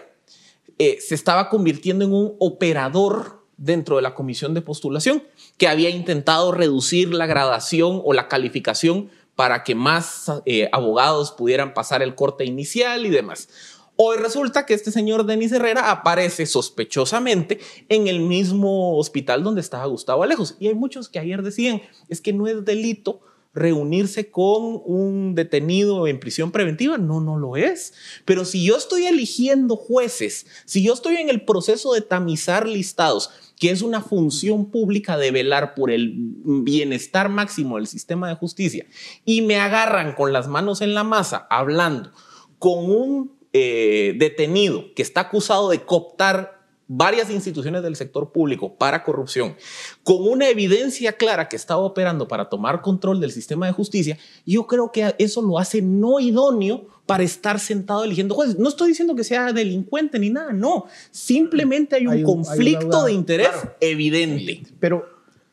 eh, se estaba convirtiendo en un operador dentro de la comisión de postulación, que había intentado reducir la gradación o la calificación para que más eh, abogados pudieran pasar el corte inicial y demás. Hoy resulta que este señor Denis Herrera aparece sospechosamente en el mismo hospital donde estaba Gustavo Alejos. Y hay muchos que ayer decían, es que no es delito reunirse con un detenido en prisión preventiva. No, no lo es. Pero si yo estoy eligiendo jueces, si yo estoy en el proceso de tamizar listados, que es una función pública de velar por el bienestar máximo del sistema de justicia, y me agarran con las manos en la masa hablando con un eh, detenido que está acusado de cooptar varias instituciones del sector público para corrupción, con una evidencia clara que estaba operando para tomar control del sistema de justicia, yo creo que eso lo hace no idóneo para estar sentado eligiendo jueces. No estoy diciendo que sea delincuente ni nada, no. Simplemente hay un, Hay un- hay una conflicto de interés evidente. Pero,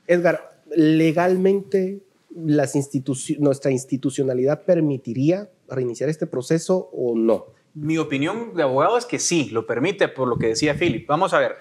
Edgar, legalmente, las nuestra institucionalidad permitiría reiniciar este proceso o no? Mi opinión de abogado es que sí, lo permite por lo que decía Philip. Vamos a ver,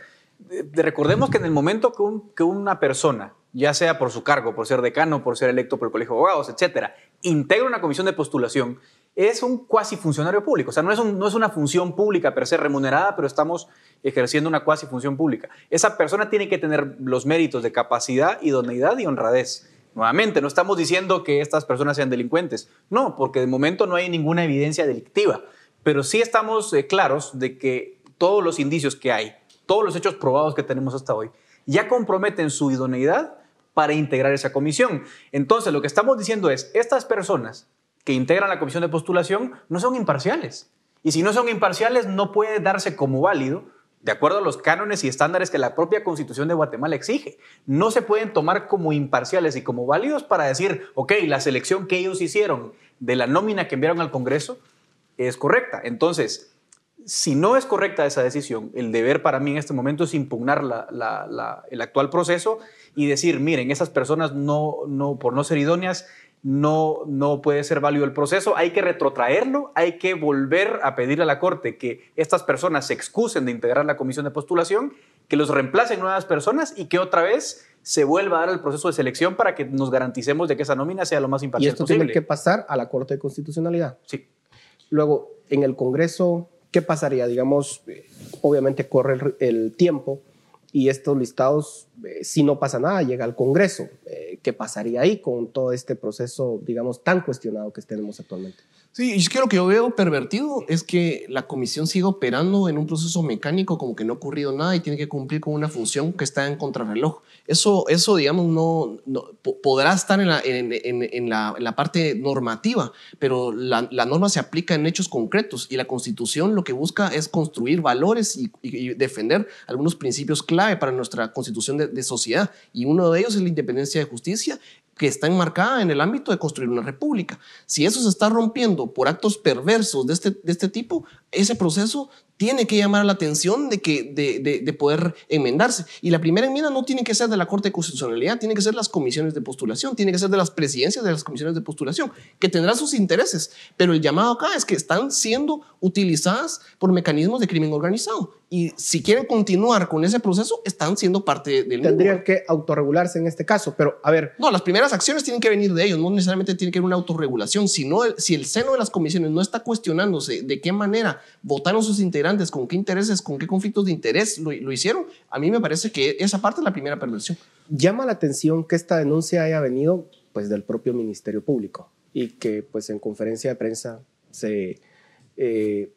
recordemos que en el momento que, una persona, ya sea por su cargo, por ser decano, por ser electo por el Colegio de Abogados, etcétera, integra una comisión de postulación, es un cuasi funcionario público. O sea, no es, no es una función pública per se remunerada, pero estamos ejerciendo una cuasi función pública. Esa persona tiene que tener los méritos de capacidad, idoneidad y honradez. Nuevamente, no estamos diciendo que estas personas sean delincuentes. No, porque de momento no hay ninguna evidencia delictiva. Pero sí estamos eh, claros de que todos los indicios que hay, todos los hechos probados que tenemos hasta hoy, ya comprometen su idoneidad para integrar esa comisión. Entonces, lo que estamos diciendo es, estas personas que integran la comisión de postulación no son imparciales. Y si no son imparciales, no puede darse como válido, de acuerdo a los cánones y estándares que la propia constitución de Guatemala exige. No se pueden tomar como imparciales y como válidos para decir, ok, la selección que ellos hicieron de la nómina que enviaron al Congreso es correcta. Entonces, si no es correcta esa decisión, el deber para mí en este momento es impugnar el actual proceso y decir, miren, esas personas no, no, por no ser idóneas, no, no puede ser válido el proceso, hay que retrotraerlo, hay que volver a pedirle a la Corte que estas personas se excusen de integrar la comisión de postulación, que los reemplacen nuevas personas y que otra vez se vuelva a dar el proceso de selección para que nos garanticemos de que esa nómina sea lo más imparcial posible. Y esto tiene que pasar a la Corte de Constitucionalidad. Sí. Luego, en el Congreso, ¿qué pasaría? Digamos, eh, obviamente corre el tiempo, y estos listados, eh, si no pasa nada, llega al Congreso. Eh, ¿Qué pasaría ahí con todo este proceso, digamos, tan cuestionado que tenemos actualmente? Sí, es que lo que yo veo pervertido es que la comisión sigue operando en un proceso mecánico como que no ha ocurrido nada y tiene que cumplir con una función que está en contrarreloj. Eso, eso digamos, no, podrá estar en la, en, en, la, la, parte normativa, pero la, la, norma se aplica en hechos concretos y la constitución lo que busca es construir valores y, y defender algunos principios clave para nuestra constitución de, de sociedad. Y uno de ellos es la independencia de justicia que está enmarcada en el ámbito de construir una república. Si eso se está rompiendo por actos perversos de este, de este tipo, ese proceso tiene que llamar la atención de, que, de, de, poder enmendarse. Y la primera enmienda no tiene que ser de la Corte de Constitucionalidad, tiene que ser las comisiones de postulación, tiene que ser de las presidencias de las comisiones de postulación, que tendrán sus intereses. Pero el llamado acá es que están siendo utilizadas por mecanismos de crimen organizado. Y si quieren continuar con ese proceso, están siendo parte del... Tendrían que autorregularse en este caso, pero a ver... No, las primeras acciones tienen que venir de ellos, no necesariamente tiene que haber una autorregulación, sino si el seno de las comisiones no está cuestionándose de qué manera votaron sus integrantes, con qué intereses, con qué conflictos de interés lo, hicieron, a mí me parece que esa parte es la primera perversión. Llama la atención que esta denuncia haya venido pues, del propio Ministerio Público y que pues, en conferencia de prensa se, eh,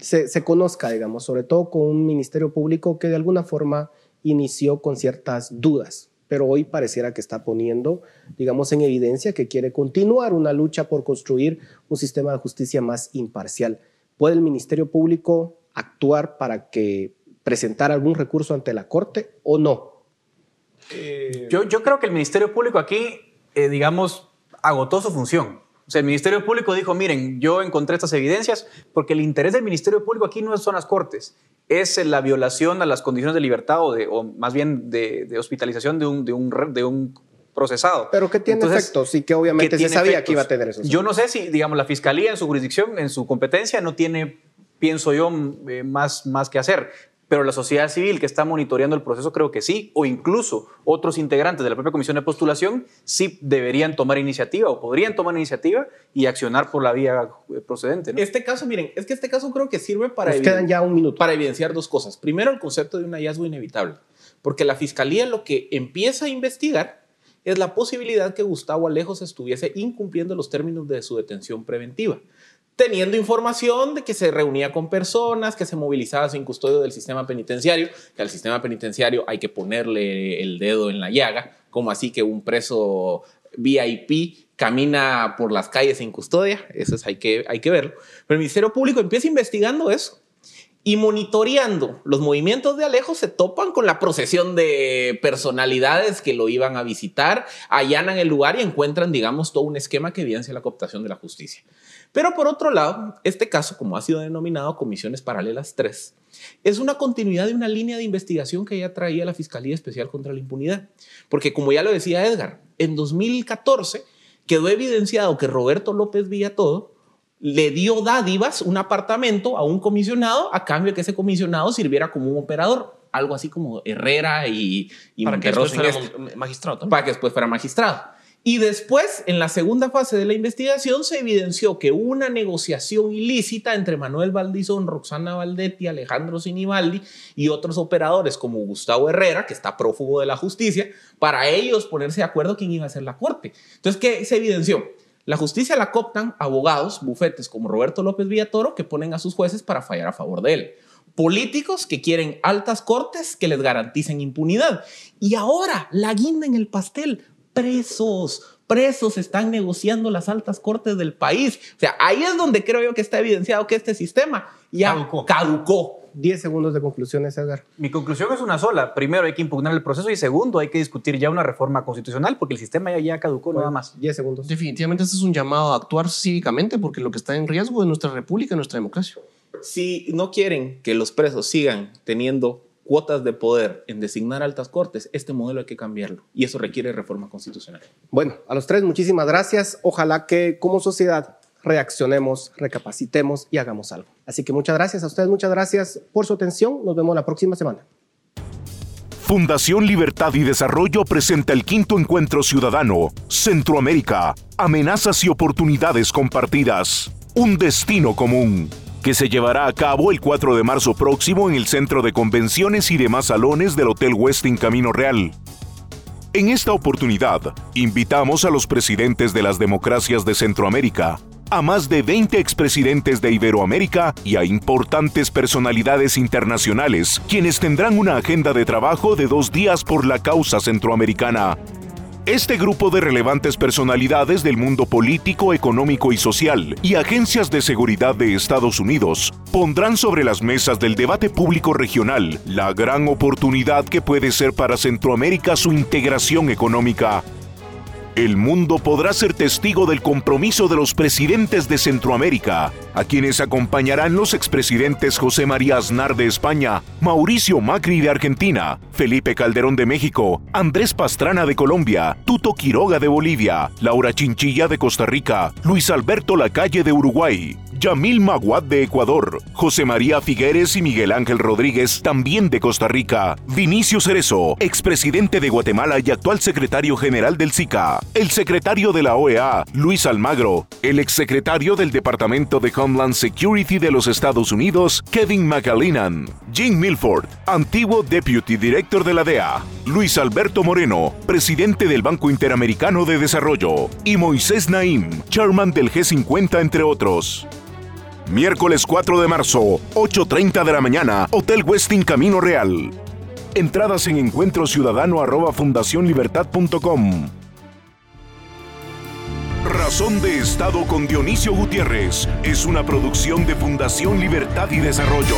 se, se, conozca, digamos, sobre todo con un Ministerio Público que de alguna forma inició con ciertas dudas pero hoy pareciera que está poniendo, digamos, en evidencia que quiere continuar una lucha por construir un sistema de justicia más imparcial. ¿Puede el Ministerio Público actuar para que presentar algún recurso ante la Corte o no? Eh, yo, yo, creo que el Ministerio Público aquí, eh, digamos, agotó su función. O sea, el Ministerio Público dijo, miren, yo encontré estas evidencias porque el interés del Ministerio Público aquí no son las cortes, es la violación a las condiciones de libertad o, de, o más bien de, de hospitalización de un, de un, de un procesado. Pero que tiene efectos y que obviamente se sabía que iba a tener eso. Yo no sé si, digamos, la fiscalía en su jurisdicción, en su competencia, no tiene, pienso yo, eh, más, más que hacer. Pero la sociedad civil que está monitoreando el proceso creo que sí, o incluso otros integrantes de la propia comisión de postulación sí deberían tomar iniciativa o podrían tomar iniciativa y accionar por la vía eh, procedente. Este caso, miren, es que este caso creo que sirve para, quedan ya un minuto. para evidenciar dos cosas. Primero, el concepto de un hallazgo inevitable, porque la fiscalía lo que empieza a investigar es la posibilidad que Gustavo Alejos estuviese incumpliendo los términos de su detención preventiva, teniendo información de que se reunía con personas, que se movilizaba sin custodio del sistema penitenciario, que al sistema penitenciario hay que ponerle el dedo en la llaga, como así que un preso VIP camina por las calles sin custodia, eso es, hay, que, hay que verlo. Pero el Ministerio Público empieza investigando eso y monitoreando los movimientos de Alejo se topan con la procesión de personalidades que lo iban a visitar, allanan el lugar y encuentran, digamos, todo un esquema que evidencia la cooptación de la justicia. Pero por otro lado, este caso, como ha sido denominado Comisiones Paralelas 3, es una continuidad de una línea de investigación que ya traía la Fiscalía Especial contra la Impunidad. Porque como ya lo decía Edgar, en 2014 quedó evidenciado que Roberto López Villatodo le dio dádivas, un apartamento a un comisionado a cambio de que ese comisionado sirviera como un operador, algo así como Herrera y, y Para que después Monterroso en fuera esto mon- magistrado también. para que después fuera magistrado. Y después, en la segunda fase de la investigación, se evidenció que hubo una negociación ilícita entre Manuel Valdizón, Roxana Valdetti, Alejandro Sinibaldi y otros operadores como Gustavo Herrera, que está prófugo de la justicia, para ellos ponerse de acuerdo quién iba a ser la corte. Entonces, ¿qué se evidenció? La justicia la cooptan abogados, bufetes como Roberto López Villatoro, que ponen a sus jueces para fallar a favor de él políticos que quieren altas cortes que les garanticen impunidad. Y ahora, la guinda en el pastel, presos, presos están negociando las altas cortes del país. O sea, ahí es donde creo yo que está evidenciado que este sistema ya Caducó. caducó. 10 segundos de conclusiones, Edgar. Mi conclusión es una sola. Primero, hay que impugnar el proceso y segundo, hay que discutir ya una reforma constitucional porque el sistema ya, ya caducó nada más. 10 segundos. Definitivamente este es un llamado a actuar cívicamente porque lo que está en riesgo es nuestra república, nuestra democracia. Si no quieren que los presos sigan teniendo cuotas de poder en designar altas cortes, este modelo hay que cambiarlo y eso requiere reforma constitucional. Bueno, a los tres, muchísimas gracias. Ojalá que como sociedad reaccionemos, recapacitemos y hagamos algo. Así que muchas gracias a ustedes, muchas gracias por su atención. Nos vemos la próxima semana. Fundación Libertad y Desarrollo presenta el quinto encuentro ciudadano Centroamérica, amenazas y oportunidades compartidas, un destino común, que se llevará a cabo el 4 de marzo próximo en el Centro de Convenciones y demás salones del Hotel Westin Camino Real. En esta oportunidad, invitamos a los presidentes de las democracias de Centroamérica, a más de 20 expresidentes de Iberoamérica y a importantes personalidades internacionales, quienes tendrán una agenda de trabajo de dos días por la causa centroamericana. Este grupo de relevantes personalidades del mundo político, económico y social y agencias de seguridad de Estados Unidos pondrán sobre las mesas del debate público regional la gran oportunidad que puede ser para Centroamérica su integración económica. El mundo podrá ser testigo del compromiso de los presidentes de Centroamérica, a quienes acompañarán los expresidentes José María Aznar de España, Mauricio Macri de Argentina, Felipe Calderón de México, Andrés Pastrana de Colombia, Tuto Quiroga de Bolivia, Laura Chinchilla de Costa Rica, Luis Alberto Lacalle de Uruguay, Yamil Maguad de Ecuador, José María Figueres y Miguel Ángel Rodríguez, también de Costa Rica, Vinicio Cerezo, expresidente de Guatemala y actual secretario general del SICA, el secretario de la OEA, Luis Almagro, el exsecretario del Departamento de Homeland Security de los Estados Unidos, Kevin McAleenan, Jim Milford, antiguo Deputy Director de la DEA, Luis Alberto Moreno, presidente del Banco Interamericano de Desarrollo, y Moisés Naim, chairman del G50, entre otros. Miércoles 4 de marzo, 8.30 de la mañana, Hotel Westin Camino Real. Entradas en encuentrociudadano arroba fundacionlibertad.com. Razón de Estado con Dionisio Gutiérrez es una producción de Fundación Libertad y Desarrollo.